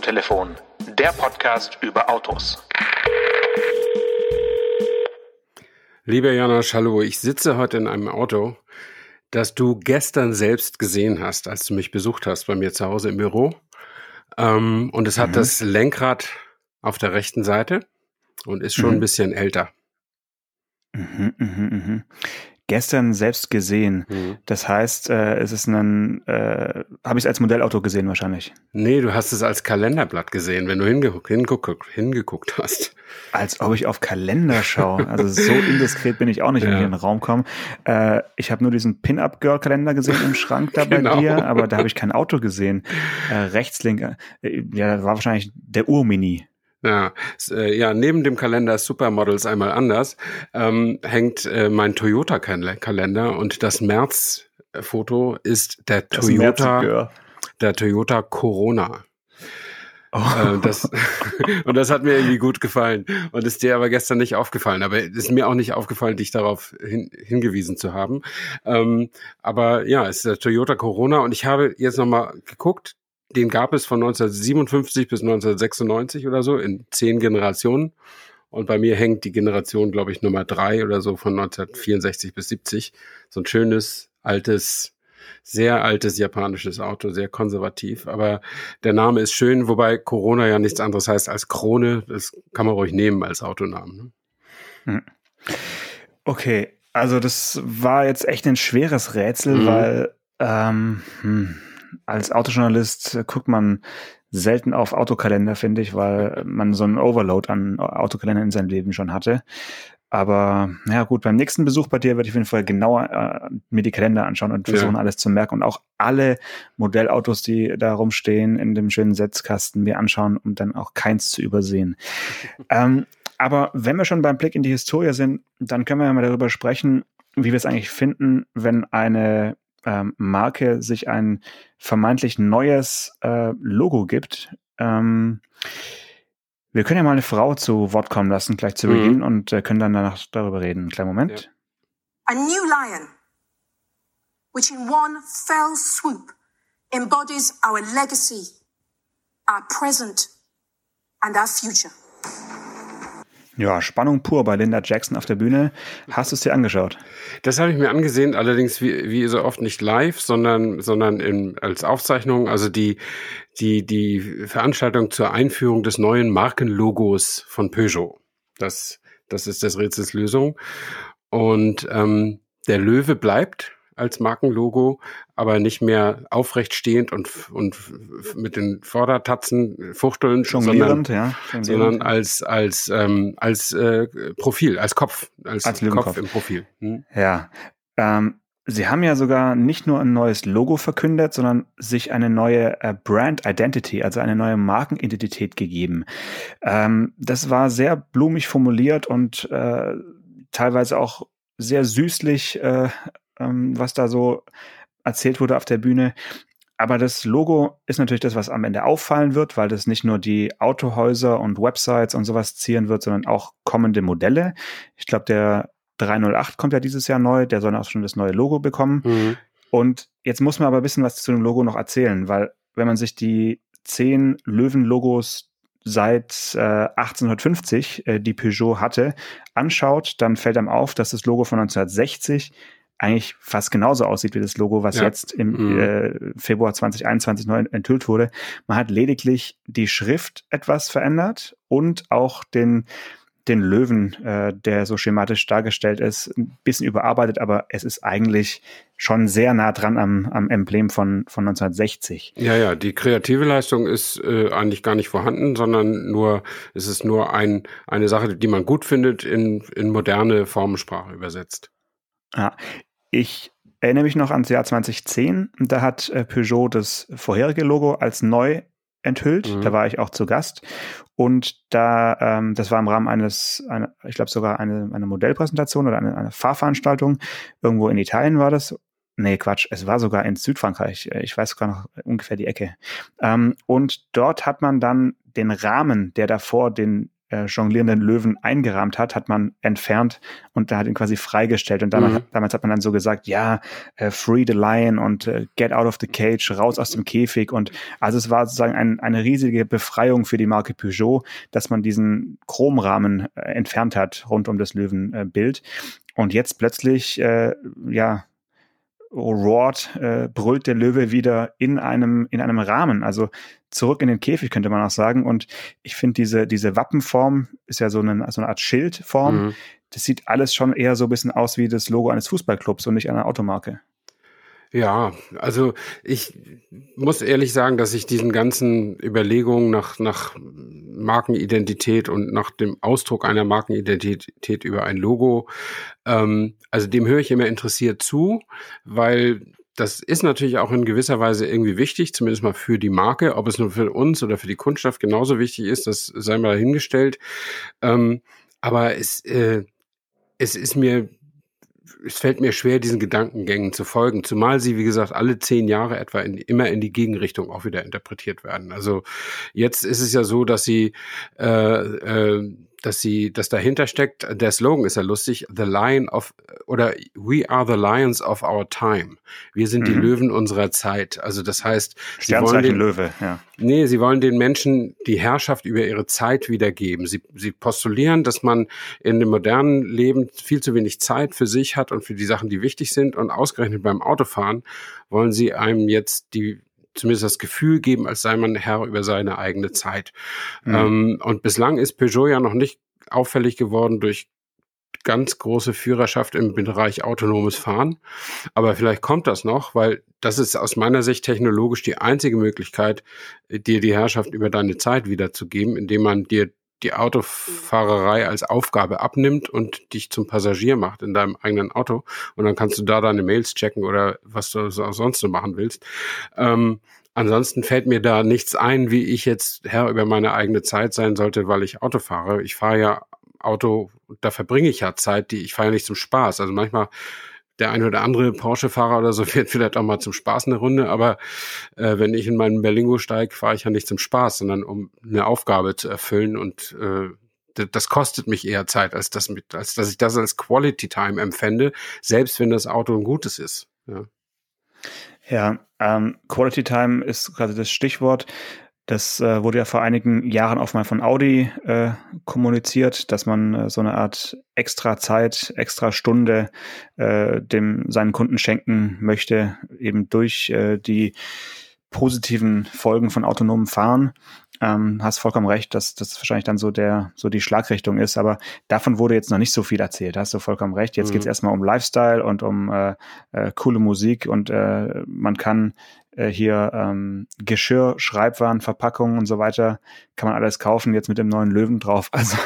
Autotelefon, der Podcast über Autos. Lieber Janosch, hallo, ich sitze heute in einem Auto, das du gestern selbst gesehen hast, als du mich besucht hast bei mir zu Hause im Büro. Ähm, und es hat mhm. das Lenkrad auf der rechten Seite und ist schon mhm. ein bisschen älter. Mhm, mh, mh gestern selbst gesehen. Mhm. Das heißt, äh, es ist ein, äh, habe ich es als Modellauto gesehen wahrscheinlich. Nee, du hast es als Kalenderblatt gesehen, wenn du hingeguckt, hingeguckt, hingeguckt hast. Als ob ich auf Kalender schaue. Also so indiskret bin ich auch nicht, wenn ja. ich in den Raum komme. Äh, ich habe nur diesen Pin-Up-Girl-Kalender gesehen im Schrank da bei genau. dir, aber da habe ich kein Auto gesehen. Äh, rechts, link, äh, ja, das war wahrscheinlich der Urmini. Ja, äh, ja, neben dem Kalender Supermodels einmal anders ähm, hängt äh, mein Toyota-Kalender und das März-Foto ist der das Toyota, der Toyota Corona. Oh. Äh, das, und das hat mir irgendwie gut gefallen und ist dir aber gestern nicht aufgefallen. Aber ist mir auch nicht aufgefallen, dich darauf hin, hingewiesen zu haben. Ähm, aber ja, es ist der Toyota Corona und ich habe jetzt nochmal geguckt, den gab es von 1957 bis 1996 oder so in zehn Generationen. Und bei mir hängt die Generation, glaube ich, Nummer drei oder so von 1964 bis 70. So ein schönes, altes, sehr altes japanisches Auto, sehr konservativ. Aber der Name ist schön, wobei Corona ja nichts anderes heißt als Krone. Das kann man ruhig nehmen als Autonamen. Ne? Hm. Okay, also das war jetzt echt ein schweres Rätsel, mhm. weil ähm, hm als Autojournalist guckt man selten auf Autokalender, finde ich, weil man so einen Overload an Autokalender in seinem Leben schon hatte. Aber ja gut, beim nächsten Besuch bei dir werde ich auf jeden Fall genauer äh, mir die Kalender anschauen und versuchen, ja. alles zu merken und auch alle Modellautos, die da rumstehen, in dem schönen Setzkasten mir anschauen, um dann auch keins zu übersehen. ähm, aber wenn wir schon beim Blick in die Historie sind, dann können wir ja mal darüber sprechen, wie wir es eigentlich finden, wenn eine ähm, Marke sich ein vermeintlich neues äh, Logo gibt. Ähm, wir können ja mal eine Frau zu Wort kommen lassen, gleich zu mhm. Beginn, und äh, können dann danach darüber reden. Einen kleinen Moment. Ja. A new lion, which in one fell swoop embodies our legacy, our present and our future. Ja, Spannung pur bei Linda Jackson auf der Bühne. Hast du es dir angeschaut? Das habe ich mir angesehen, allerdings wie, wie so oft nicht live, sondern, sondern in, als Aufzeichnung. Also die, die, die Veranstaltung zur Einführung des neuen Markenlogos von Peugeot. Das, das ist des Rätsels Lösung. Und ähm, der Löwe bleibt als Markenlogo, aber nicht mehr aufrecht stehend und, und mit den Vordertatzen fuchteln, sondern, ja, sondern als, als, ähm, als äh, Profil, als Kopf, als, als Kopf im Profil. Hm? Ja. Ähm, Sie haben ja sogar nicht nur ein neues Logo verkündet, sondern sich eine neue äh, Brand Identity, also eine neue Markenidentität gegeben. Ähm, das war sehr blumig formuliert und äh, teilweise auch sehr süßlich äh, ähm, was da so erzählt wurde auf der Bühne. Aber das Logo ist natürlich das, was am Ende auffallen wird, weil das nicht nur die Autohäuser und Websites und sowas zieren wird, sondern auch kommende Modelle. Ich glaube, der 308 kommt ja dieses Jahr neu, der soll auch schon das neue Logo bekommen. Mhm. Und jetzt muss man aber ein bisschen was zu dem Logo noch erzählen, weil wenn man sich die zehn Löwen-Logos seit äh, 1850, äh, die Peugeot hatte, anschaut, dann fällt einem auf, dass das Logo von 1960 eigentlich fast genauso aussieht wie das Logo, was ja. jetzt im mhm. äh, Februar 2021 neu enthüllt wurde. Man hat lediglich die Schrift etwas verändert und auch den den Löwen, äh, der so schematisch dargestellt ist, ein bisschen überarbeitet, aber es ist eigentlich schon sehr nah dran am, am Emblem von, von 1960. Ja, ja, die kreative Leistung ist äh, eigentlich gar nicht vorhanden, sondern nur, es ist nur ein, eine Sache, die man gut findet, in, in moderne Formensprache übersetzt. Ja, ich erinnere mich noch ans Jahr 2010. Da hat äh, Peugeot das vorherige Logo als neu enthüllt. Mhm. Da war ich auch zu Gast. Und da, ähm, das war im Rahmen eines, eine, ich glaube sogar eine, eine Modellpräsentation oder eine, eine Fahrveranstaltung. Irgendwo in Italien war das. Nee, Quatsch, es war sogar in Südfrankreich. Ich weiß sogar noch ungefähr die Ecke. Ähm, und dort hat man dann den Rahmen, der davor den äh, jonglierenden Löwen eingerahmt hat, hat man entfernt und da hat ihn quasi freigestellt. Und damals, mhm. damals hat man dann so gesagt, ja, äh, free the lion und äh, get out of the cage, raus aus dem Käfig. Und also es war sozusagen ein, eine riesige Befreiung für die Marke Peugeot, dass man diesen Chromrahmen äh, entfernt hat rund um das Löwenbild. und jetzt plötzlich, äh, ja, roared, äh, brüllt der Löwe wieder in einem, in einem Rahmen. Also zurück in den Käfig, könnte man auch sagen. Und ich finde, diese, diese Wappenform ist ja so eine, so eine Art Schildform. Mhm. Das sieht alles schon eher so ein bisschen aus wie das Logo eines Fußballclubs und nicht einer Automarke. Ja, also ich muss ehrlich sagen, dass ich diesen ganzen Überlegungen nach, nach Markenidentität und nach dem Ausdruck einer Markenidentität über ein Logo, ähm, also dem höre ich immer interessiert zu, weil das ist natürlich auch in gewisser Weise irgendwie wichtig, zumindest mal für die Marke. Ob es nur für uns oder für die Kundschaft genauso wichtig ist, das sei mal dahingestellt. Ähm, aber es, äh, es ist mir es fällt mir schwer, diesen Gedankengängen zu folgen, zumal sie, wie gesagt, alle zehn Jahre etwa in, immer in die Gegenrichtung auch wieder interpretiert werden. Also jetzt ist es ja so, dass sie äh, äh, dass sie, dass dahinter steckt, der Slogan ist ja lustig, The Lion of, oder We are the Lions of our time. Wir sind mhm. die Löwen unserer Zeit. Also das heißt, sie wollen den, Löwe, ja. Nee, sie wollen den Menschen die Herrschaft über ihre Zeit wiedergeben. Sie, sie postulieren, dass man in dem modernen Leben viel zu wenig Zeit für sich hat und für die Sachen, die wichtig sind. Und ausgerechnet beim Autofahren wollen sie einem jetzt die zumindest das Gefühl geben, als sei man Herr über seine eigene Zeit. Mhm. Ähm, und bislang ist Peugeot ja noch nicht auffällig geworden durch ganz große Führerschaft im Bereich autonomes Fahren. Aber vielleicht kommt das noch, weil das ist aus meiner Sicht technologisch die einzige Möglichkeit, dir die Herrschaft über deine Zeit wiederzugeben, indem man dir die Autofahrerei als Aufgabe abnimmt und dich zum Passagier macht in deinem eigenen Auto. Und dann kannst du da deine Mails checken oder was du sonst so machen willst. Ähm, ansonsten fällt mir da nichts ein, wie ich jetzt Herr über meine eigene Zeit sein sollte, weil ich Auto fahre. Ich fahre ja Auto, da verbringe ich ja Zeit, die ich fahre ja nicht zum Spaß. Also manchmal der eine oder andere Porsche-Fahrer oder so fährt vielleicht auch mal zum Spaß eine Runde, aber äh, wenn ich in meinen Berlingo steige, fahre ich ja nicht zum Spaß, sondern um eine Aufgabe zu erfüllen und äh, das kostet mich eher Zeit, als, das mit, als dass ich das als Quality Time empfände, selbst wenn das Auto ein gutes ist. Ja, ja ähm, Quality Time ist gerade das Stichwort. Das äh, wurde ja vor einigen Jahren auch mal von Audi äh, kommuniziert, dass man äh, so eine Art extra Zeit, extra Stunde äh, dem seinen Kunden schenken möchte, eben durch äh, die positiven Folgen von autonomem Fahren. Ähm, hast vollkommen recht, dass das wahrscheinlich dann so der so die Schlagrichtung ist, aber davon wurde jetzt noch nicht so viel erzählt. Hast du vollkommen recht. Jetzt mhm. geht es erstmal um Lifestyle und um äh, äh, coole Musik und äh, man kann äh, hier ähm, Geschirr, Schreibwaren, Verpackungen und so weiter, kann man alles kaufen, jetzt mit dem neuen Löwen drauf. Also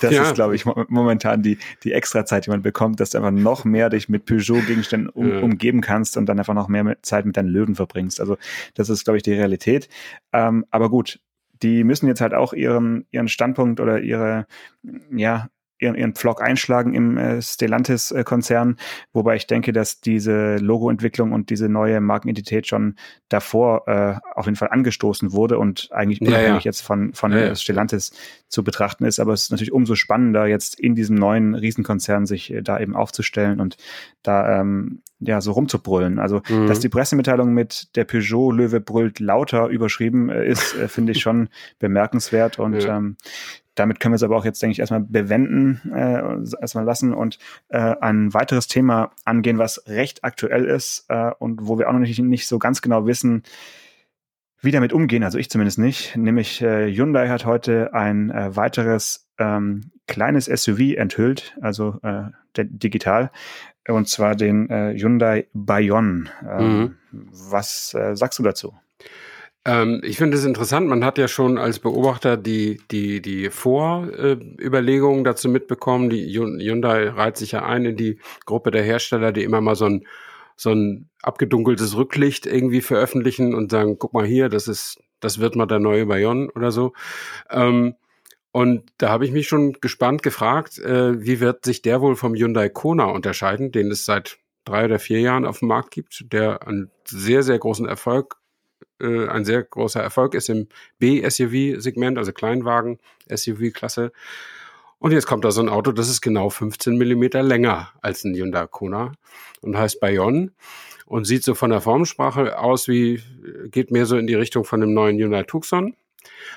das ja. ist, glaube ich, momentan die, die Extrazeit, die man bekommt, dass du einfach noch mehr dich mit Peugeot-Gegenständen um, ja. umgeben kannst und dann einfach noch mehr mit Zeit mit deinen Löwen verbringst. Also das ist, glaube ich, die Realität. Ähm, aber gut, die müssen jetzt halt auch ihren, ihren Standpunkt oder ihre, ja, ihren, ihren Pflock einschlagen im äh, Stellantis-Konzern, wobei ich denke, dass diese Logoentwicklung und diese neue Markenidentität schon davor äh, auf jeden Fall angestoßen wurde und eigentlich unabhängig ja, ja. jetzt von, von ja, Stellantis zu betrachten ist. Aber es ist natürlich umso spannender, jetzt in diesem neuen Riesenkonzern sich äh, da eben aufzustellen und da ähm, ja so rumzubrüllen. Also, mhm. dass die Pressemitteilung mit der Peugeot Löwe brüllt lauter überschrieben äh, ist, äh, finde ich schon bemerkenswert und ähm, damit können wir es aber auch jetzt, denke ich, erstmal bewenden, äh, erstmal lassen und äh, ein weiteres Thema angehen, was recht aktuell ist äh, und wo wir auch noch nicht, nicht so ganz genau wissen, wie damit umgehen, also ich zumindest nicht. Nämlich äh, Hyundai hat heute ein äh, weiteres ähm, kleines SUV enthüllt, also äh, digital, und zwar den äh, Hyundai Bayon. Ähm, mhm. Was äh, sagst du dazu? Ähm, ich finde es interessant, man hat ja schon als Beobachter die, die, die Vorüberlegungen dazu mitbekommen. Die Hyundai reiht sich ja ein in die Gruppe der Hersteller, die immer mal so ein, so ein abgedunkeltes Rücklicht irgendwie veröffentlichen und sagen, guck mal hier, das ist, das wird mal der neue Bayon oder so. Ähm, und da habe ich mich schon gespannt gefragt, äh, wie wird sich der wohl vom Hyundai Kona unterscheiden, den es seit drei oder vier Jahren auf dem Markt gibt, der einen sehr, sehr großen Erfolg äh, ein sehr großer Erfolg ist im B-SUV-Segment, also Kleinwagen, SUV-Klasse. Und jetzt kommt da so ein Auto, das ist genau 15 Millimeter länger als ein Hyundai Kona und heißt Bayon und sieht so von der Formensprache aus wie, geht mehr so in die Richtung von dem neuen Hyundai Tucson.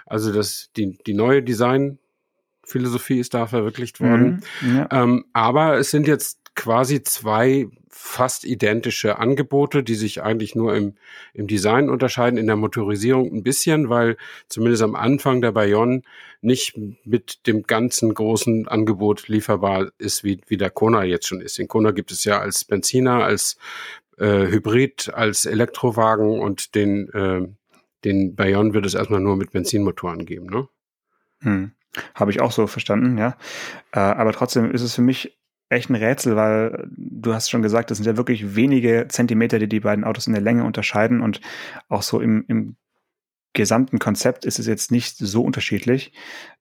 Also das, die, die neue Designphilosophie ist da verwirklicht worden. Mhm, ja. ähm, aber es sind jetzt quasi zwei fast identische Angebote, die sich eigentlich nur im, im Design unterscheiden, in der Motorisierung ein bisschen, weil zumindest am Anfang der Bayon nicht mit dem ganzen großen Angebot lieferbar ist, wie, wie der Kona jetzt schon ist. Den Kona gibt es ja als Benziner, als äh, Hybrid, als Elektrowagen und den, äh, den Bayon wird es erstmal nur mit Benzinmotoren geben, ne? Hm. Habe ich auch so verstanden, ja. Äh, aber trotzdem ist es für mich echt ein Rätsel, weil du hast schon gesagt, das sind ja wirklich wenige Zentimeter, die die beiden Autos in der Länge unterscheiden und auch so im, im gesamten Konzept ist es jetzt nicht so unterschiedlich.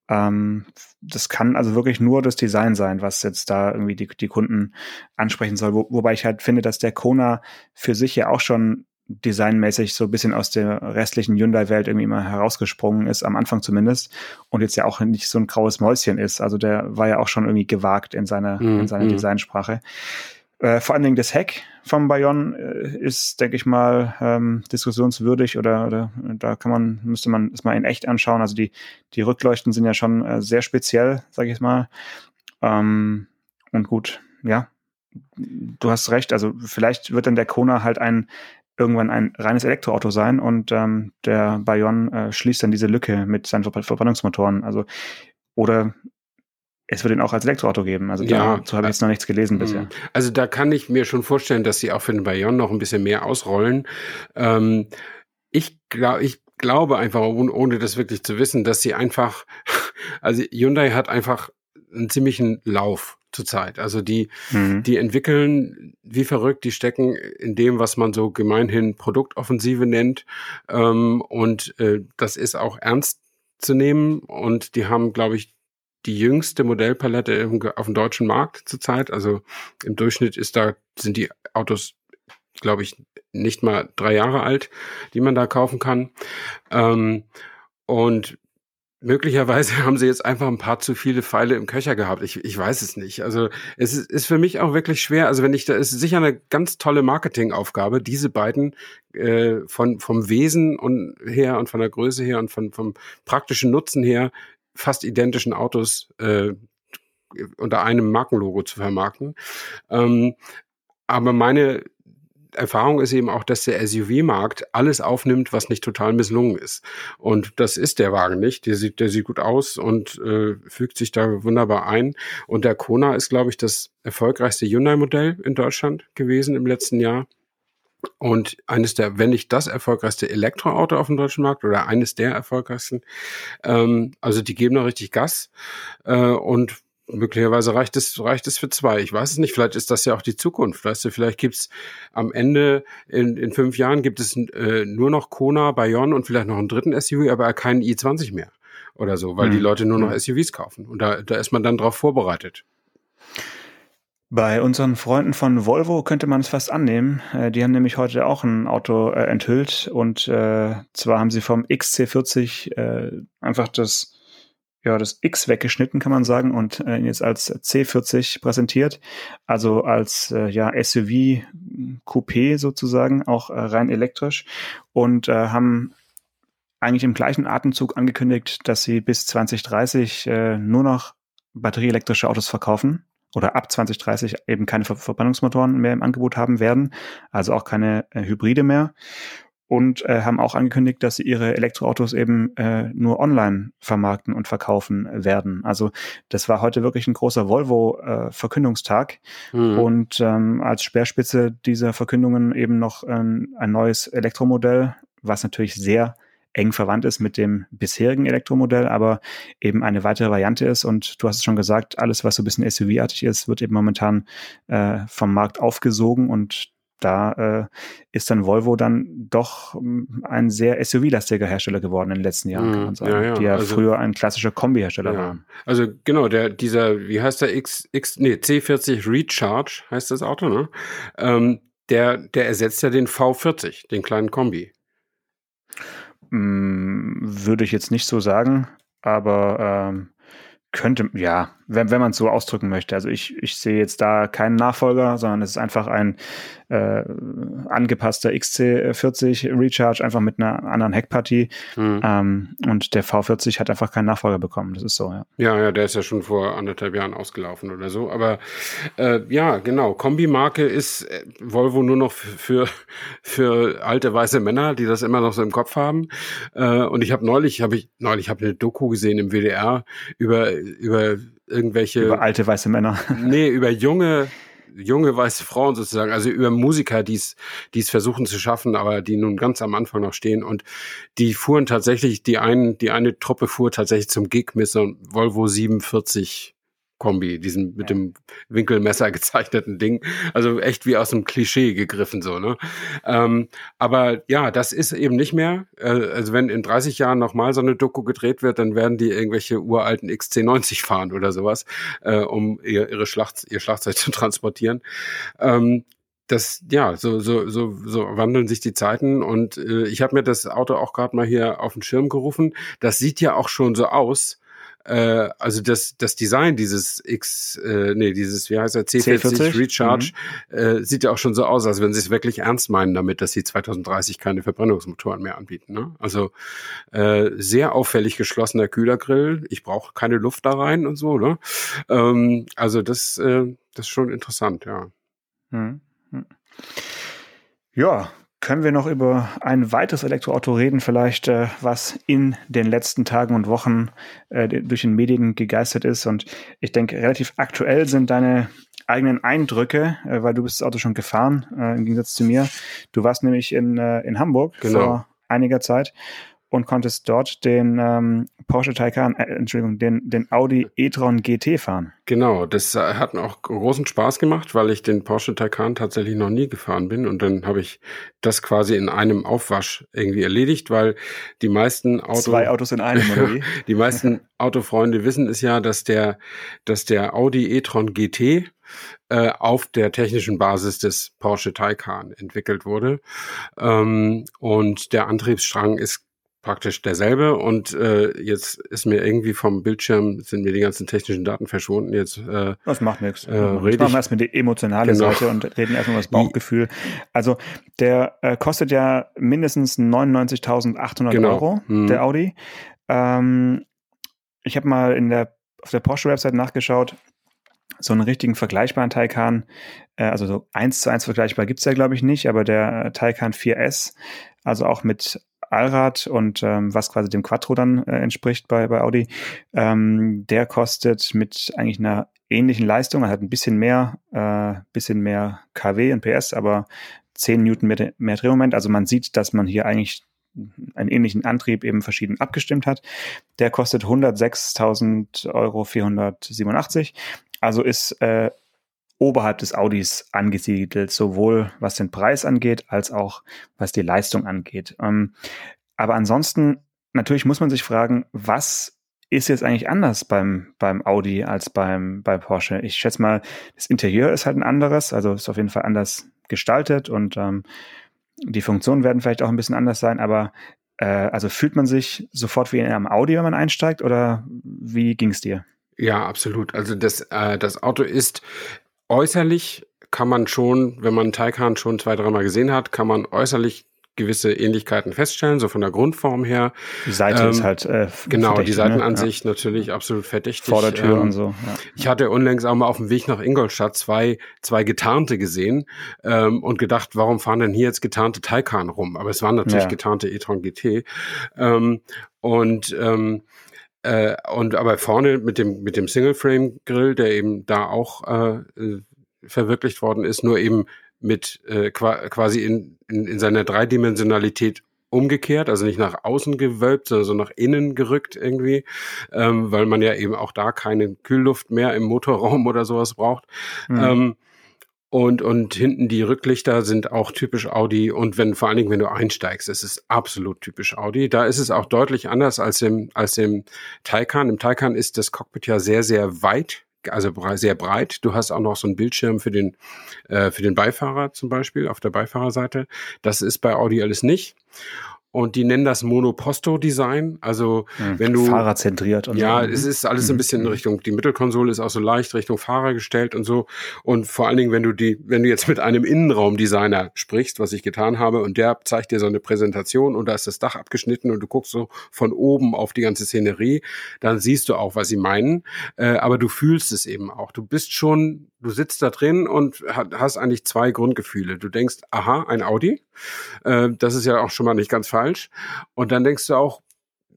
Ähm, das kann also wirklich nur das Design sein, was jetzt da irgendwie die, die Kunden ansprechen soll. Wo, wobei ich halt finde, dass der Kona für sich ja auch schon designmäßig so ein bisschen aus der restlichen Hyundai-Welt irgendwie immer herausgesprungen ist, am Anfang zumindest, und jetzt ja auch nicht so ein graues Mäuschen ist. Also der war ja auch schon irgendwie gewagt in seiner, mm, in seiner mm. Designsprache. Äh, vor allen Dingen das Heck vom Bayon äh, ist, denke ich mal, ähm, diskussionswürdig oder, oder da kann man, müsste man es mal in echt anschauen. Also die, die Rückleuchten sind ja schon äh, sehr speziell, sage ich mal. Ähm, und gut, ja, du hast recht. Also vielleicht wird dann der Kona halt ein irgendwann ein reines Elektroauto sein und ähm, der Bayon äh, schließt dann diese Lücke mit seinen Ver Verbrennungsmotoren. Also oder es wird ihn auch als Elektroauto geben. Also ja, dazu habe ich jetzt noch nichts gelesen mhm. bisher. Also da kann ich mir schon vorstellen, dass sie auch für den Bayon noch ein bisschen mehr ausrollen. Ähm, ich glaube, ich glaube einfach, ohne das wirklich zu wissen, dass sie einfach, also Hyundai hat einfach einen ziemlichen Lauf zurzeit. Also die, mhm. die entwickeln wie verrückt, die stecken in dem, was man so gemeinhin Produktoffensive nennt. Ähm, und äh, das ist auch ernst zu nehmen. Und die haben, glaube ich, die jüngste Modellpalette auf dem deutschen Markt zurzeit. Also im Durchschnitt ist da, sind die Autos, glaube ich, nicht mal drei Jahre alt, die man da kaufen kann. Ähm, und Möglicherweise haben sie jetzt einfach ein paar zu viele Pfeile im Köcher gehabt. Ich, ich weiß es nicht. Also es ist, ist für mich auch wirklich schwer. Also wenn ich da ist sicher eine ganz tolle Marketingaufgabe, diese beiden äh, von vom Wesen und her und von der Größe her und von vom praktischen Nutzen her fast identischen Autos äh, unter einem Markenlogo zu vermarkten. Ähm, aber meine Erfahrung ist eben auch, dass der SUV-Markt alles aufnimmt, was nicht total misslungen ist. Und das ist der Wagen nicht. Der sieht, der sieht gut aus und äh, fügt sich da wunderbar ein. Und der Kona ist, glaube ich, das erfolgreichste Hyundai-Modell in Deutschland gewesen im letzten Jahr. Und eines der, wenn nicht das erfolgreichste Elektroauto auf dem deutschen Markt oder eines der erfolgreichsten. Ähm, also die geben da richtig Gas. Äh, und möglicherweise reicht es, reicht es für zwei. Ich weiß es nicht. Vielleicht ist das ja auch die Zukunft. Weißt du, vielleicht gibt's am Ende in, in fünf Jahren gibt es äh, nur noch Kona, Bayon und vielleicht noch einen dritten SUV, aber keinen i20 mehr oder so, weil hm. die Leute nur noch hm. SUVs kaufen. Und da, da ist man dann drauf vorbereitet. Bei unseren Freunden von Volvo könnte man es fast annehmen. Äh, die haben nämlich heute auch ein Auto äh, enthüllt und äh, zwar haben sie vom XC40 äh, einfach das ja, das X weggeschnitten, kann man sagen, und äh, jetzt als C40 präsentiert, also als äh, ja, SUV Coupé sozusagen, auch äh, rein elektrisch. Und äh, haben eigentlich im gleichen Atemzug angekündigt, dass sie bis 2030 äh, nur noch batterieelektrische Autos verkaufen oder ab 2030 eben keine Ver Verbrennungsmotoren mehr im Angebot haben werden, also auch keine äh, Hybride mehr und äh, haben auch angekündigt, dass sie ihre Elektroautos eben äh, nur online vermarkten und verkaufen werden. Also das war heute wirklich ein großer Volvo-Verkündungstag äh, mhm. und ähm, als Speerspitze dieser Verkündungen eben noch ähm, ein neues Elektromodell, was natürlich sehr eng verwandt ist mit dem bisherigen Elektromodell, aber eben eine weitere Variante ist. Und du hast es schon gesagt, alles, was so ein bisschen SUV-artig ist, wird eben momentan äh, vom Markt aufgesogen und da äh, ist dann Volvo dann doch hm, ein sehr SUV-lastiger Hersteller geworden in den letzten Jahren, kann man mhm. sagen. Ja, ja. Die ja also, früher ein klassischer Kombi-Hersteller ja. waren. Also genau, der, dieser, wie heißt der X, X, nee, C40 Recharge heißt das Auto, ne? Ähm, der, der ersetzt ja den V40, den kleinen Kombi. Mm, würde ich jetzt nicht so sagen, aber ähm, könnte, ja, wenn, wenn man es so ausdrücken möchte. Also ich, ich sehe jetzt da keinen Nachfolger, sondern es ist einfach ein äh, angepasster XC40 Recharge, einfach mit einer anderen Heckpartie. Mhm. Ähm, und der V40 hat einfach keinen Nachfolger bekommen. Das ist so, ja. Ja, ja, der ist ja schon vor anderthalb Jahren ausgelaufen oder so. Aber äh, ja, genau. Kombi-Marke ist äh, Volvo nur noch für, für alte weiße Männer, die das immer noch so im Kopf haben. Äh, und ich habe neulich, habe ich, neulich habe eine Doku gesehen im WDR über, über irgendwelche. Über alte weiße Männer. Nee, über junge junge weiße Frauen sozusagen, also über Musiker, die es die es versuchen zu schaffen, aber die nun ganz am Anfang noch stehen und die fuhren tatsächlich, die einen, die eine Truppe fuhr tatsächlich zum Gig mit so einem Volvo 47 Kombi, diesen mit ja. dem Winkelmesser gezeichneten Ding. Also echt wie aus einem Klischee gegriffen so, ne? Ähm, aber ja, das ist eben nicht mehr. Äh, also wenn in 30 Jahren nochmal so eine Doku gedreht wird, dann werden die irgendwelche uralten XC90 fahren oder sowas, äh, um ihr, ihre Schlacht, ihr Schlagzeug zu transportieren. Ähm, das ja so so so so wandeln sich die Zeiten und äh, ich habe mir das Auto auch gerade mal hier auf den Schirm gerufen. Das sieht ja auch schon so aus, äh, also das, das Design dieses X, äh, nee, dieses, wie heißt er, C40, C40? Recharge, mhm. äh, sieht ja auch schon so aus, als wenn sie es wirklich ernst meinen damit, dass sie 2030 keine Verbrennungsmotoren mehr anbieten. Ne? Also äh, sehr auffällig geschlossener Kühlergrill. Ich brauche keine Luft da rein und so. Ne? Ähm, also das, äh, das ist schon interessant, ja. Mhm. Ja, können wir noch über ein weiteres Elektroauto reden, vielleicht, äh, was in den letzten Tagen und Wochen äh, durch den Medien gegeistert ist? Und ich denke, relativ aktuell sind deine eigenen Eindrücke, äh, weil du bist das Auto schon gefahren, äh, im Gegensatz zu mir. Du warst nämlich in, äh, in Hamburg genau. vor einiger Zeit und konntest dort den ähm, Porsche Taycan, äh, Entschuldigung, den, den Audi e-tron GT fahren. Genau, das äh, hat mir auch großen Spaß gemacht, weil ich den Porsche Taycan tatsächlich noch nie gefahren bin und dann habe ich das quasi in einem Aufwasch irgendwie erledigt, weil die meisten Autos zwei Autos in einem oder wie? die meisten Autofreunde wissen es ja, dass der dass der Audi e-tron GT äh, auf der technischen Basis des Porsche Taycan entwickelt wurde. Ähm, und der Antriebsstrang ist praktisch derselbe und äh, jetzt ist mir irgendwie vom Bildschirm sind mir die ganzen technischen Daten verschwunden. Jetzt äh, das macht nichts. Äh, rede machen wir erstmal die emotionale genau. Seite und reden erstmal über das Bauchgefühl. Also der äh, kostet ja mindestens 99.800 genau. Euro mhm. der Audi. Ähm, ich habe mal in der auf der Porsche Website nachgeschaut. So einen richtigen vergleichbaren Taycan, äh, also so eins zu eins vergleichbar gibt's ja glaube ich nicht, aber der Taycan 4S, also auch mit Allrad und ähm, was quasi dem Quattro dann äh, entspricht bei, bei Audi, ähm, der kostet mit eigentlich einer ähnlichen Leistung, er hat ein bisschen mehr, äh, bisschen mehr kW und PS, aber 10 Newton mehr, mehr Drehmoment. Also man sieht, dass man hier eigentlich einen ähnlichen Antrieb eben verschieden abgestimmt hat. Der kostet 106.000 Euro 487. Also ist äh, oberhalb des Audis angesiedelt, sowohl was den Preis angeht, als auch was die Leistung angeht. Ähm, aber ansonsten, natürlich muss man sich fragen, was ist jetzt eigentlich anders beim, beim Audi als beim, bei Porsche? Ich schätze mal, das Interieur ist halt ein anderes, also ist auf jeden Fall anders gestaltet und ähm, die Funktionen werden vielleicht auch ein bisschen anders sein, aber äh, also fühlt man sich sofort wie in einem Audi, wenn man einsteigt, oder wie ging es dir? Ja, absolut. Also das, äh, das Auto ist äußerlich kann man schon, wenn man Taycan schon zwei, dreimal gesehen hat, kann man äußerlich gewisse Ähnlichkeiten feststellen, so von der Grundform her. Die Seite ähm, ist halt äh, genau die Seitenansicht ne? natürlich absolut verdächtig. Vordertür ähm, und so. Ja. Ich hatte unlängst auch mal auf dem Weg nach Ingolstadt zwei zwei getarnte gesehen ähm, und gedacht, warum fahren denn hier jetzt getarnte Taycan rum? Aber es waren natürlich ja. getarnte e-tron GT ähm, und ähm, äh, und aber vorne mit dem, mit dem Single-Frame-Grill, der eben da auch äh, verwirklicht worden ist, nur eben mit äh, quasi in, in, in seiner Dreidimensionalität umgekehrt, also nicht nach außen gewölbt, sondern so nach innen gerückt irgendwie, ähm, weil man ja eben auch da keine Kühlluft mehr im Motorraum oder sowas braucht. Mhm. Ähm, und, und hinten die Rücklichter sind auch typisch Audi. Und wenn, vor allen Dingen, wenn du einsteigst, ist es absolut typisch Audi. Da ist es auch deutlich anders als im, als im Taycan. Im Taycan ist das Cockpit ja sehr, sehr weit also sehr breit. Du hast auch noch so einen Bildschirm für den, äh, für den Beifahrer zum Beispiel auf der Beifahrerseite. Das ist bei Audi alles nicht. Und die nennen das Monoposto-Design. Also hm, wenn du Fahrerzentriert und ja, so. es ist alles ein mhm. bisschen in mhm. Richtung. Die Mittelkonsole ist auch so leicht Richtung Fahrer gestellt und so. Und vor allen Dingen, wenn du die, wenn du jetzt mit einem Innenraumdesigner sprichst, was ich getan habe, und der zeigt dir so eine Präsentation und da ist das Dach abgeschnitten und du guckst so von oben auf die ganze Szenerie, dann siehst du auch, was sie meinen. Äh, aber du fühlst es eben auch. Du bist schon, du sitzt da drin und hast eigentlich zwei Grundgefühle. Du denkst, aha, ein Audi. Äh, das ist ja auch schon mal nicht ganz falsch. Und dann denkst du auch,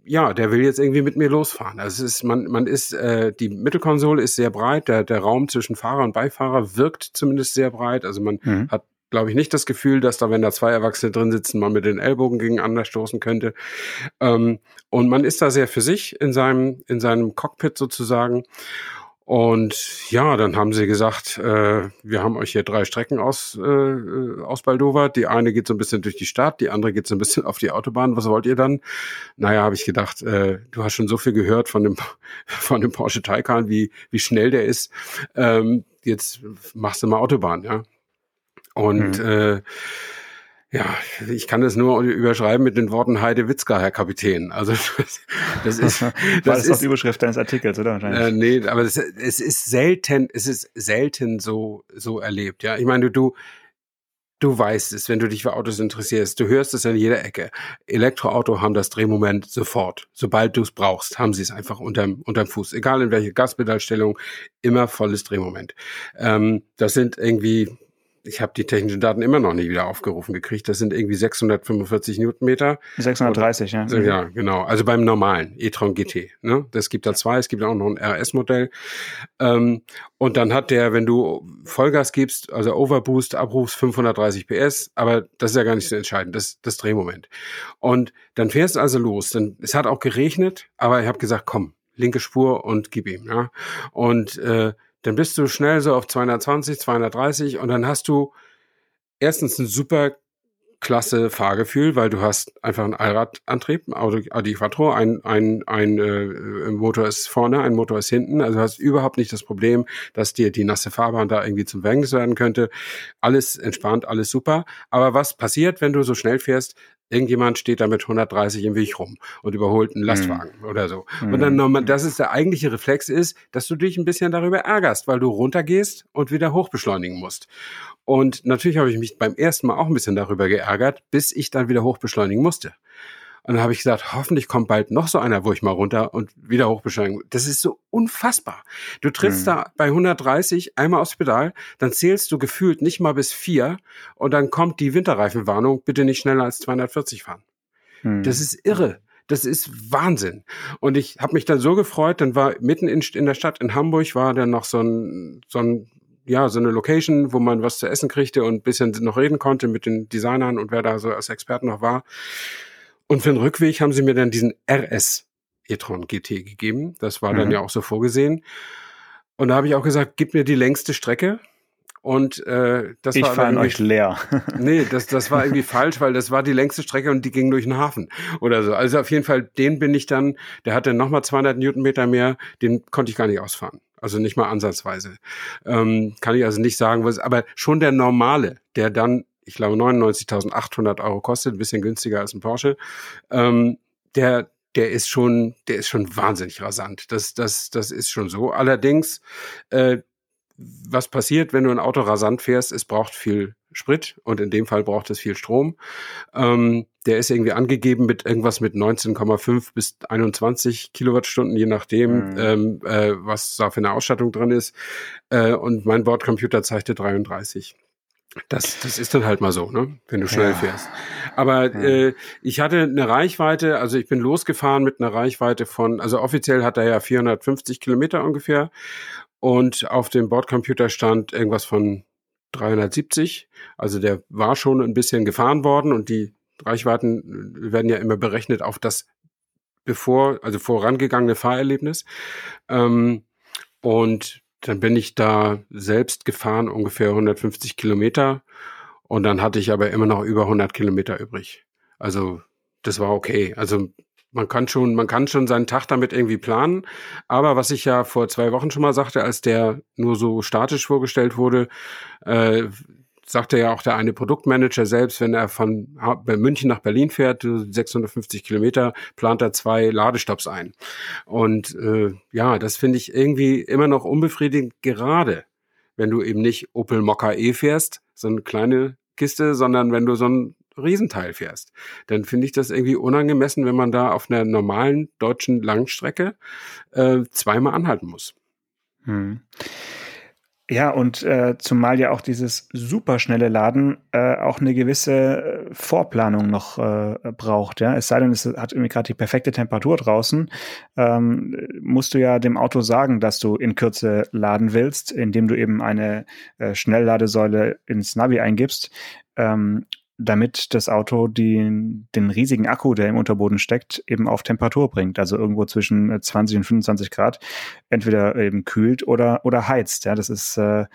ja, der will jetzt irgendwie mit mir losfahren. Also es ist, man, man ist, äh, die Mittelkonsole ist sehr breit, der, der Raum zwischen Fahrer und Beifahrer wirkt zumindest sehr breit. Also man mhm. hat, glaube ich, nicht das Gefühl, dass da, wenn da zwei Erwachsene drin sitzen, man mit den Ellbogen gegeneinander stoßen könnte. Ähm, und man ist da sehr für sich in seinem, in seinem Cockpit sozusagen. Und ja, dann haben sie gesagt, äh, wir haben euch hier drei Strecken aus, äh, ausbaldowert. Die eine geht so ein bisschen durch die Stadt, die andere geht so ein bisschen auf die Autobahn. Was wollt ihr dann? Naja, habe ich gedacht, äh, du hast schon so viel gehört von dem, von dem Porsche Taycan, wie, wie schnell der ist. Ähm, jetzt machst du mal Autobahn, ja. Und mhm. äh, ja, ich kann das nur überschreiben mit den Worten Heide Witzka, Herr Kapitän. Also das, das ist das, das ist die Überschrift deines Artikels, oder wahrscheinlich? Äh, nee, aber das, es ist selten, es ist selten so so erlebt. Ja, ich meine, du du weißt es, wenn du dich für Autos interessierst. Du hörst es in jeder Ecke. Elektroauto haben das Drehmoment sofort. Sobald du es brauchst, haben sie es einfach unterm, unterm Fuß. Egal in welche Gaspedalstellung, immer volles Drehmoment. Ähm, das sind irgendwie ich habe die technischen Daten immer noch nie wieder aufgerufen gekriegt. Das sind irgendwie 645 Newtonmeter. 630, und, ja. Ja, genau. Also beim normalen e-tron GT. Ne? Das gibt da zwei. Es gibt auch noch ein RS-Modell. Ähm, und dann hat der, wenn du Vollgas gibst, also Overboost, abrufst 530 PS. Aber das ist ja gar nicht so entscheidend. Das, das Drehmoment. Und dann fährst du also los. Dann, es hat auch geregnet, aber ich habe gesagt, komm, linke Spur und gib ihm. Ja? Und äh, dann bist du schnell so auf 220, 230 und dann hast du erstens ein super klasse Fahrgefühl, weil du hast einfach einen Allradantrieb, Audi Quattro, ein, ein, ein äh, Motor ist vorne, ein Motor ist hinten, also hast überhaupt nicht das Problem, dass dir die nasse Fahrbahn da irgendwie zum Verhängnis werden könnte. Alles entspannt, alles super. Aber was passiert, wenn du so schnell fährst? Irgendjemand steht da mit 130 im Weg rum und überholt einen Lastwagen mhm. oder so. Mhm. Und dann nochmal, dass es der eigentliche Reflex ist, dass du dich ein bisschen darüber ärgerst, weil du runtergehst und wieder hochbeschleunigen musst. Und natürlich habe ich mich beim ersten Mal auch ein bisschen darüber geärgert, bis ich dann wieder hochbeschleunigen musste. Und dann habe ich gesagt, hoffentlich kommt bald noch so einer, wo ich mal runter und wieder hochbeschleunigen. Das ist so unfassbar. Du trittst mhm. da bei 130 einmal aufs Pedal, dann zählst du gefühlt nicht mal bis vier und dann kommt die Winterreifenwarnung, bitte nicht schneller als 240 fahren. Mhm. Das ist irre. Das ist Wahnsinn. Und ich habe mich dann so gefreut, dann war mitten in, in der Stadt in Hamburg war dann noch so ein, so ein ja, so eine Location, wo man was zu essen kriegte und bisschen noch reden konnte mit den Designern und wer da so als Experten noch war. Und für den Rückweg haben sie mir dann diesen RS e-tron GT gegeben. Das war mhm. dann ja auch so vorgesehen. Und da habe ich auch gesagt, gib mir die längste Strecke. Und äh, das ich war fahre euch leer. nee, das, das war irgendwie falsch, weil das war die längste Strecke und die ging durch den Hafen oder so. Also auf jeden Fall, den bin ich dann, der hatte nochmal 200 Newtonmeter mehr, den konnte ich gar nicht ausfahren. Also nicht mal ansatzweise. Ähm, kann ich also nicht sagen, was, aber schon der normale, der dann ich glaube 99.800 Euro kostet, ein bisschen günstiger als ein Porsche, ähm, der der ist schon, der ist schon wahnsinnig rasant. Das, das, das ist schon so. Allerdings, äh, was passiert, wenn du ein Auto rasant fährst? Es braucht viel Sprit und in dem Fall braucht es viel Strom. Ähm, der ist irgendwie angegeben mit irgendwas mit 19,5 bis 21 Kilowattstunden, je nachdem, mhm. ähm, äh, was da für eine Ausstattung drin ist. Äh, und mein Bordcomputer zeigte 33. Das, das ist dann halt mal so, ne? wenn du schnell ja. fährst. Aber ja. äh, ich hatte eine Reichweite, also ich bin losgefahren mit einer Reichweite von, also offiziell hat er ja 450 Kilometer ungefähr und auf dem Bordcomputer stand irgendwas von 370. Also der war schon ein bisschen gefahren worden und die Reichweiten werden ja immer berechnet auf das bevor, also vorangegangene Fahrerlebnis. Ähm, und dann bin ich da selbst gefahren, ungefähr 150 Kilometer. Und dann hatte ich aber immer noch über 100 Kilometer übrig. Also das war okay. Also man kann schon, man kann schon seinen Tag damit irgendwie planen. Aber was ich ja vor zwei Wochen schon mal sagte, als der nur so statisch vorgestellt wurde, äh, sagte ja auch der eine Produktmanager selbst, wenn er von München nach Berlin fährt, 650 Kilometer, plant er zwei Ladestops ein. Und äh, ja, das finde ich irgendwie immer noch unbefriedigend, gerade wenn du eben nicht Opel Mokka E fährst, so eine kleine Kiste, sondern wenn du so ein Riesenteil fährst, dann finde ich das irgendwie unangemessen, wenn man da auf einer normalen deutschen Langstrecke äh, zweimal anhalten muss. Hm. Ja, und äh, zumal ja auch dieses superschnelle Laden äh, auch eine gewisse äh, Vorplanung noch äh, braucht. Ja, es sei denn, es hat irgendwie gerade die perfekte Temperatur draußen, ähm, musst du ja dem Auto sagen, dass du in Kürze laden willst, indem du eben eine äh, Schnellladesäule ins Navi eingibst. Ähm, damit das Auto die, den riesigen Akku, der im Unterboden steckt, eben auf Temperatur bringt. Also irgendwo zwischen 20 äh, und 25 Grad entweder eben kühlt oder, oder heizt. Ja, das ist äh,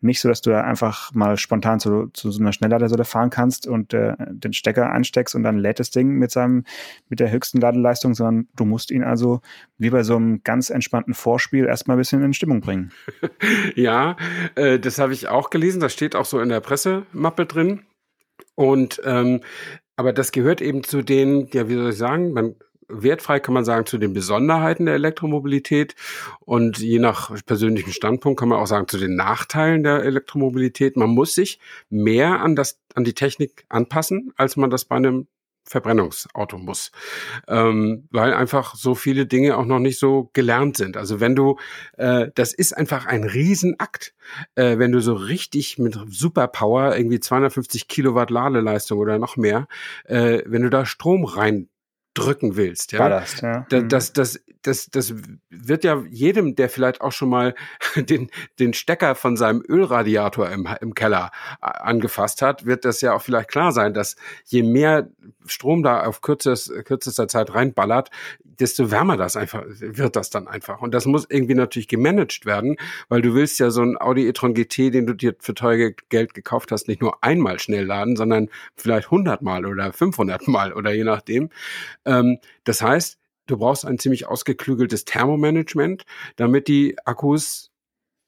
nicht so, dass du einfach mal spontan zu, zu so einer Schnellladesäule fahren kannst und äh, den Stecker einsteckst und dann lädt das Ding mit seinem, mit der höchsten Ladeleistung, sondern du musst ihn also wie bei so einem ganz entspannten Vorspiel erstmal ein bisschen in Stimmung bringen. ja, äh, das habe ich auch gelesen. Das steht auch so in der Pressemappe drin. Und ähm, aber das gehört eben zu den, ja, wie soll ich sagen, man wertfrei kann man sagen, zu den Besonderheiten der Elektromobilität und je nach persönlichen Standpunkt kann man auch sagen, zu den Nachteilen der Elektromobilität. Man muss sich mehr an das, an die Technik anpassen, als man das bei einem Verbrennungsauto muss, ähm, weil einfach so viele Dinge auch noch nicht so gelernt sind. Also wenn du, äh, das ist einfach ein Riesenakt, äh, wenn du so richtig mit Superpower irgendwie 250 Kilowatt Ladeleistung oder noch mehr, äh, wenn du da Strom rein drücken willst. Ja? Ballast, ja. Mhm. Das, das, das, das wird ja jedem, der vielleicht auch schon mal den, den Stecker von seinem Ölradiator im, im Keller äh, angefasst hat, wird das ja auch vielleicht klar sein, dass je mehr Strom da auf kürzest, kürzester Zeit reinballert, desto wärmer das einfach wird das dann einfach. Und das muss irgendwie natürlich gemanagt werden, weil du willst ja so ein Audi e-tron GT, den du dir für teure Geld gekauft hast, nicht nur einmal schnell laden, sondern vielleicht 100 Mal oder 500 Mal oder je nachdem. Ähm, das heißt, du brauchst ein ziemlich ausgeklügeltes Thermomanagement, damit die Akkus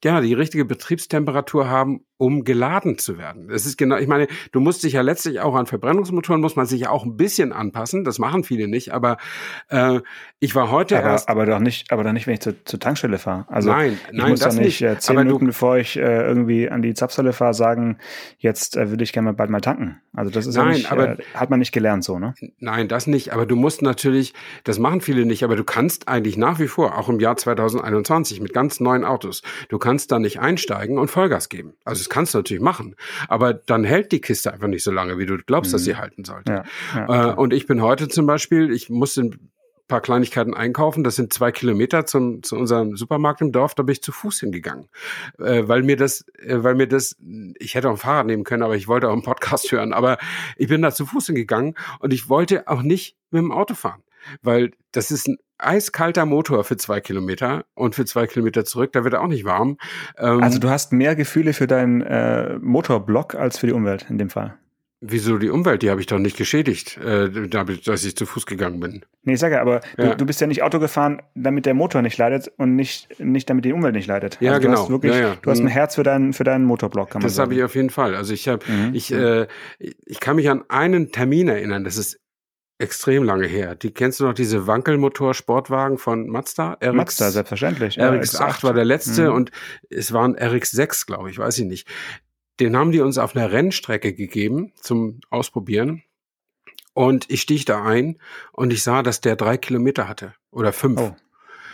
ja die richtige Betriebstemperatur haben, um geladen zu werden. Das ist genau, ich meine, du musst dich ja letztlich auch an Verbrennungsmotoren muss man sich ja auch ein bisschen anpassen. Das machen viele nicht, aber äh, ich war heute aber, erst. Aber doch nicht, aber doch nicht, wenn ich zur, zur Tankstelle fahre. Also nein, ich nein, muss das doch nicht. Äh, zehn aber Minuten, du, bevor ich äh, irgendwie an die Zapfsäule fahre, sagen, jetzt äh, würde ich gerne mal bald mal tanken. Also das ist nein, ja nicht, aber, äh, hat man nicht gelernt so, ne? Nein, das nicht. Aber du musst natürlich, das machen viele nicht, aber du kannst eigentlich nach wie vor, auch im Jahr 2021 mit ganz neuen Autos, du kannst da nicht einsteigen und Vollgas geben. Also das kannst du natürlich machen. Aber dann hält die Kiste einfach nicht so lange, wie du glaubst, mhm. dass sie mhm. halten sollte. Ja, ja, äh, und ich bin heute zum Beispiel, ich musste ein paar Kleinigkeiten einkaufen. Das sind zwei Kilometer zum, zu unserem Supermarkt im Dorf. Da bin ich zu Fuß hingegangen, äh, weil mir das, äh, weil mir das, ich hätte auch ein Fahrrad nehmen können, aber ich wollte auch einen Podcast hören. Aber ich bin da zu Fuß hingegangen und ich wollte auch nicht mit dem Auto fahren, weil das ist ein eiskalter Motor für zwei Kilometer und für zwei Kilometer zurück, da wird er auch nicht warm. Ähm, also du hast mehr Gefühle für deinen äh, Motorblock als für die Umwelt in dem Fall. Wieso die Umwelt? Die habe ich doch nicht geschädigt, äh, dass ich zu Fuß gegangen bin. Nee, ich sage ja, aber ja. Du, du, bist ja nicht Auto gefahren, damit der Motor nicht leidet und nicht, nicht damit die Umwelt nicht leidet. Ja, also genau. Du hast, wirklich, ja, ja. Du hast ein mhm. Herz für deinen, für deinen Motorblock, kann man das sagen. Das habe ich auf jeden Fall. Also ich habe, mhm. ich, äh, ich kann mich an einen Termin erinnern, das ist extrem lange her. Die kennst du noch diese Wankelmotor-Sportwagen von Mazda? RX, Mazda, selbstverständlich. RX8 ja, war der letzte mhm. und es waren RX6, glaube ich, weiß ich nicht. Den haben die uns auf einer Rennstrecke gegeben zum Ausprobieren. Und ich stieg da ein und ich sah, dass der drei Kilometer hatte oder fünf. Oh.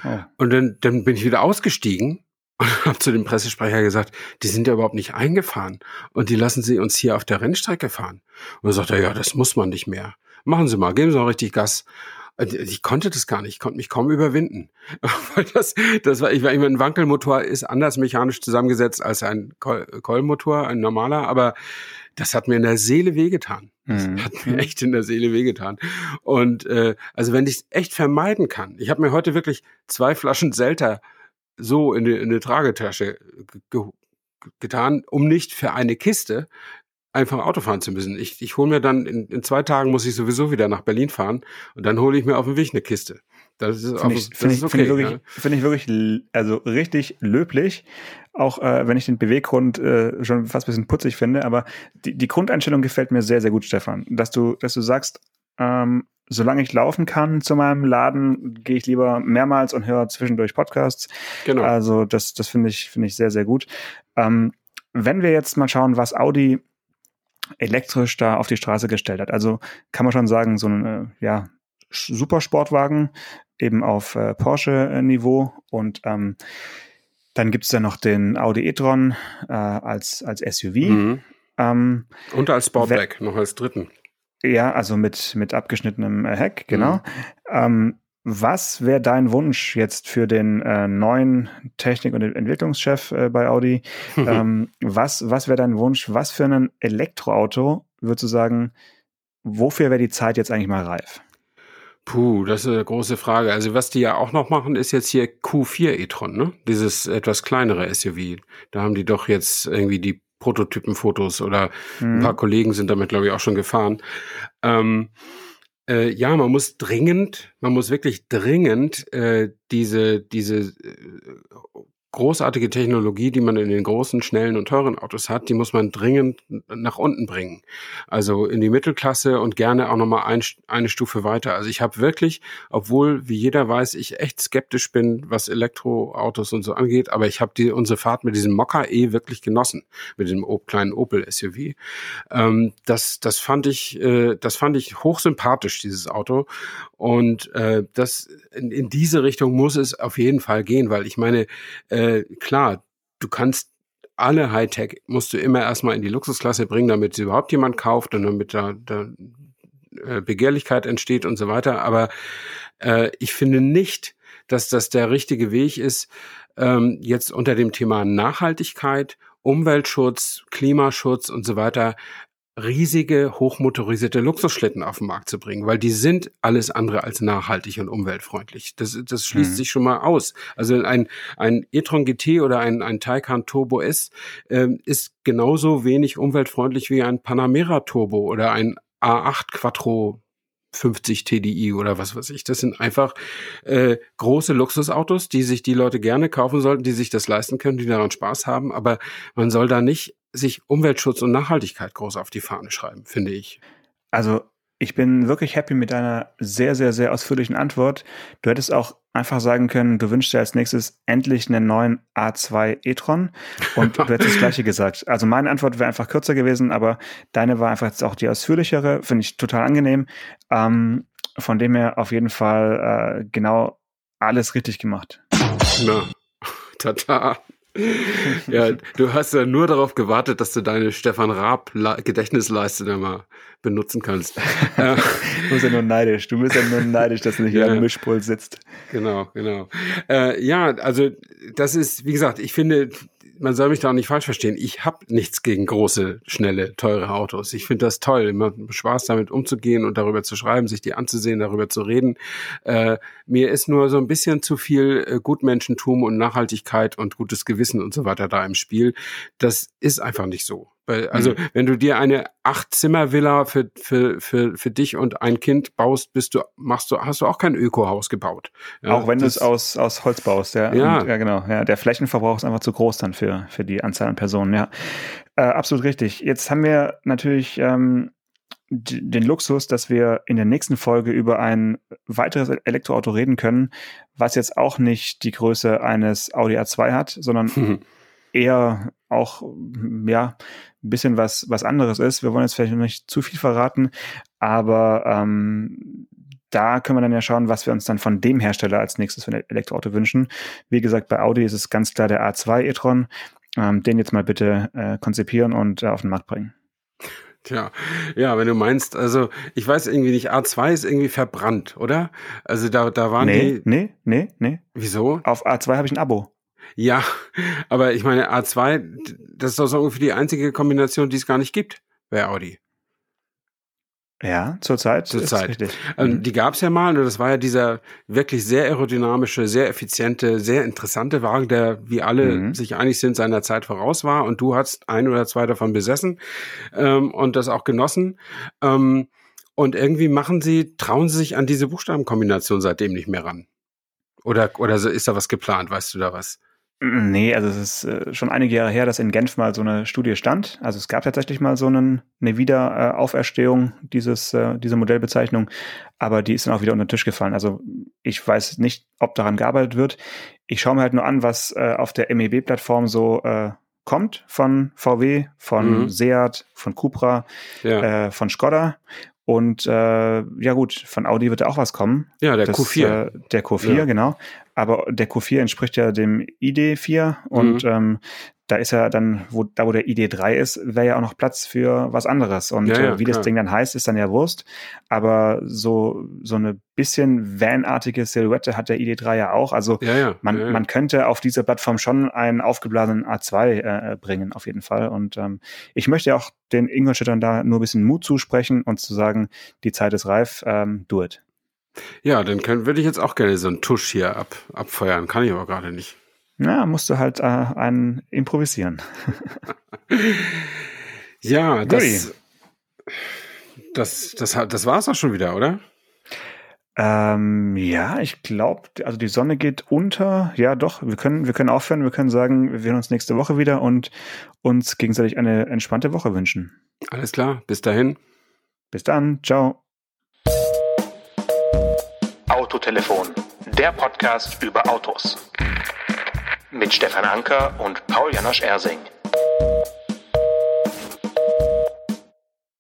Oh. Und dann, dann bin ich wieder ausgestiegen und habe zu dem Pressesprecher gesagt, die sind ja überhaupt nicht eingefahren und die lassen sie uns hier auf der Rennstrecke fahren. Und er sagt er, ja, das muss man nicht mehr machen Sie mal, geben Sie mal richtig Gas. Ich konnte das gar nicht, ich konnte mich kaum überwinden. das, das war, ich immer ein Wankelmotor ist anders mechanisch zusammengesetzt als ein Keulmotor, ein normaler, aber das hat mir in der Seele wehgetan. Das mhm. hat mir echt in der Seele wehgetan. Und äh, also wenn ich es echt vermeiden kann, ich habe mir heute wirklich zwei Flaschen Selter so in eine, in eine Tragetasche getan, um nicht für eine Kiste einfach Auto fahren zu müssen. Ich, ich hole mir dann, in, in zwei Tagen muss ich sowieso wieder nach Berlin fahren und dann hole ich mir auf dem Weg eine Kiste. Das ist, find ich, find ich, okay. Finde ich, wirklich, find ich wirklich, also richtig löblich. Auch äh, wenn ich den Beweggrund äh, schon fast ein bisschen putzig finde, aber die, die Grundeinstellung gefällt mir sehr, sehr gut, Stefan. Dass du, dass du sagst, ähm, solange ich laufen kann zu meinem Laden, gehe ich lieber mehrmals und höre zwischendurch Podcasts. Genau. Also das, das finde ich, finde ich sehr, sehr gut. Ähm, wenn wir jetzt mal schauen, was Audi elektrisch da auf die Straße gestellt hat. Also kann man schon sagen, so ein äh, ja, Supersportwagen eben auf äh, Porsche-Niveau und ähm, dann gibt's da noch den Audi e-tron äh, als, als SUV. Mhm. Ähm, und als Sportback, noch als dritten. Ja, also mit, mit abgeschnittenem äh, Heck, genau. Mhm. Ähm, was wäre dein Wunsch jetzt für den äh, neuen Technik- und Entwicklungschef äh, bei Audi? ähm, was was wäre dein Wunsch? Was für ein Elektroauto würdest du sagen, wofür wäre die Zeit jetzt eigentlich mal reif? Puh, das ist eine große Frage. Also was die ja auch noch machen, ist jetzt hier Q4 e-tron, ne? Dieses etwas kleinere SUV. Da haben die doch jetzt irgendwie die Prototypenfotos oder mhm. ein paar Kollegen sind damit, glaube ich, auch schon gefahren. Ähm, äh, ja, man muss dringend, man muss wirklich dringend äh, diese, diese äh, großartige Technologie, die man in den großen, schnellen und teuren Autos hat, die muss man dringend nach unten bringen. Also in die Mittelklasse und gerne auch nochmal ein, eine Stufe weiter. Also ich habe wirklich, obwohl, wie jeder weiß, ich echt skeptisch bin, was Elektroautos und so angeht, aber ich habe die unsere Fahrt mit diesem Mokka E wirklich genossen, mit dem kleinen Opel SUV. Ähm, das, das fand ich, äh, das fand ich hochsympathisch, dieses Auto. Und äh, das in, in diese Richtung muss es auf jeden Fall gehen, weil ich meine, äh, klar, du kannst alle Hightech musst du immer erstmal in die Luxusklasse bringen, damit sie überhaupt jemand kauft und damit da, da äh, Begehrlichkeit entsteht und so weiter. Aber äh, ich finde nicht, dass das der richtige Weg ist, ähm, jetzt unter dem Thema Nachhaltigkeit, Umweltschutz, Klimaschutz und so weiter riesige, hochmotorisierte Luxusschlitten auf den Markt zu bringen, weil die sind alles andere als nachhaltig und umweltfreundlich. Das, das schließt mhm. sich schon mal aus. Also ein, ein e-tron GT oder ein, ein Taycan Turbo S äh, ist genauso wenig umweltfreundlich wie ein Panamera Turbo oder ein A8 Quattro 50 TDI oder was weiß ich. Das sind einfach äh, große Luxusautos, die sich die Leute gerne kaufen sollten, die sich das leisten können, die daran Spaß haben. Aber man soll da nicht sich Umweltschutz und Nachhaltigkeit groß auf die Fahne schreiben, finde ich. Also ich bin wirklich happy mit deiner sehr, sehr, sehr ausführlichen Antwort. Du hättest auch einfach sagen können, du wünschst dir als nächstes endlich einen neuen A2 e-tron und du hättest das gleiche gesagt. Also meine Antwort wäre einfach kürzer gewesen, aber deine war einfach jetzt auch die ausführlichere, finde ich total angenehm. Ähm, von dem her auf jeden Fall äh, genau alles richtig gemacht. Na, tata. ja, du hast ja nur darauf gewartet, dass du deine Stefan Raab Gedächtnisleiste da mal benutzen kannst. du bist ja nur neidisch. Du bist ja nur neidisch, dass du nicht ja. am Mischpult sitzt. Genau, genau. Äh, ja, also das ist, wie gesagt, ich finde, man soll mich da auch nicht falsch verstehen. Ich habe nichts gegen große, schnelle, teure Autos. Ich finde das toll, immer Spaß damit umzugehen und darüber zu schreiben, sich die anzusehen, darüber zu reden. Äh, mir ist nur so ein bisschen zu viel äh, Gutmenschentum und Nachhaltigkeit und gutes Gewissen und so weiter da im Spiel. Das ist einfach nicht so. Weil, also, mhm. wenn du dir eine Acht-Zimmer-Villa für, für, für, für dich und ein Kind baust, bist du, machst du, hast du auch kein Ökohaus gebaut. Ja, auch wenn du es aus, aus Holz baust, ja. Ja. Und, ja, genau. Ja, der Flächenverbrauch ist einfach zu groß dann für, für die Anzahl an Personen, ja. Äh, absolut richtig. Jetzt haben wir natürlich ähm, den Luxus, dass wir in der nächsten Folge über ein weiteres Elektroauto reden können, was jetzt auch nicht die Größe eines Audi A2 hat, sondern mhm. eher auch ja ein bisschen was, was anderes ist. Wir wollen jetzt vielleicht noch nicht zu viel verraten, aber ähm, da können wir dann ja schauen, was wir uns dann von dem Hersteller als nächstes für ein Elektroauto wünschen. Wie gesagt, bei Audi ist es ganz klar der A2 e-tron. Ähm, den jetzt mal bitte äh, konzipieren und äh, auf den Markt bringen. Tja, ja, wenn du meinst, also ich weiß irgendwie nicht, A2 ist irgendwie verbrannt, oder? Also da, da waren nee, die. Nee, nee, nee. Wieso? Auf A2 habe ich ein Abo. Ja, aber ich meine, A2, das ist doch so ungefähr die einzige Kombination, die es gar nicht gibt bei Audi. Ja, zurzeit. Zurzeit. Also, mhm. Die gab es ja mal und das war ja dieser wirklich sehr aerodynamische, sehr effiziente, sehr interessante Wagen, der, wie alle mhm. sich einig sind, seiner Zeit voraus war. Und du hast ein oder zwei davon besessen ähm, und das auch genossen. Ähm, Und irgendwie machen sie, trauen sie sich an diese Buchstabenkombination seitdem nicht mehr ran. Oder, oder ist da was geplant? Weißt du da was? Nee, also es ist äh, schon einige Jahre her, dass in Genf mal so eine Studie stand. Also es gab tatsächlich mal so einen, eine Wiederauferstehung dieses, äh, dieser Modellbezeichnung, aber die ist dann auch wieder unter den Tisch gefallen. Also ich weiß nicht, ob daran gearbeitet wird. Ich schaue mir halt nur an, was äh, auf der MEB-Plattform so kommt von VW, von mhm. Seat, von Cupra, ja. von Skoda. Und äh, ja gut, von Audi wird auch was kommen. Ja, der das, Q4. Äh, der Q4, ja. genau. Aber der Q4 entspricht ja dem ID4 und mhm. ähm, da ist ja dann, wo, da wo der ID3 ist, wäre ja auch noch Platz für was anderes. Und ja, ja, äh, wie klar. das Ding dann heißt, ist dann ja Wurst. Aber so, so eine bisschen vanartige Silhouette hat der ID3 ja auch. Also ja, Man, man könnte auf dieser Plattform schon einen aufgeblasenen A2 äh, bringen, auf jeden Fall. Und ähm, ich möchte auch den Ingolstädtern da nur ein bisschen Mut zusprechen und zu sagen, die Zeit ist reif, ähm, do it. Ja, dann können, würde ich jetzt auch gerne so einen Tusch hier ab, abfeuern. Kann ich aber gerade nicht. Ja, musst du halt äh, einen improvisieren. ja, das, das, das, das, das war es auch schon wieder, oder? Ähm, ja, ich glaube, also die Sonne geht unter. Ja, doch, wir können, wir können aufhören. Wir können sagen, wir sehen uns nächste Woche wieder und uns gegenseitig eine entspannte Woche wünschen. Alles klar, bis dahin. Bis dann, ciao. Autotelefon, der Podcast über Autos mit Stefan Anker und Paul Janosch Ersing.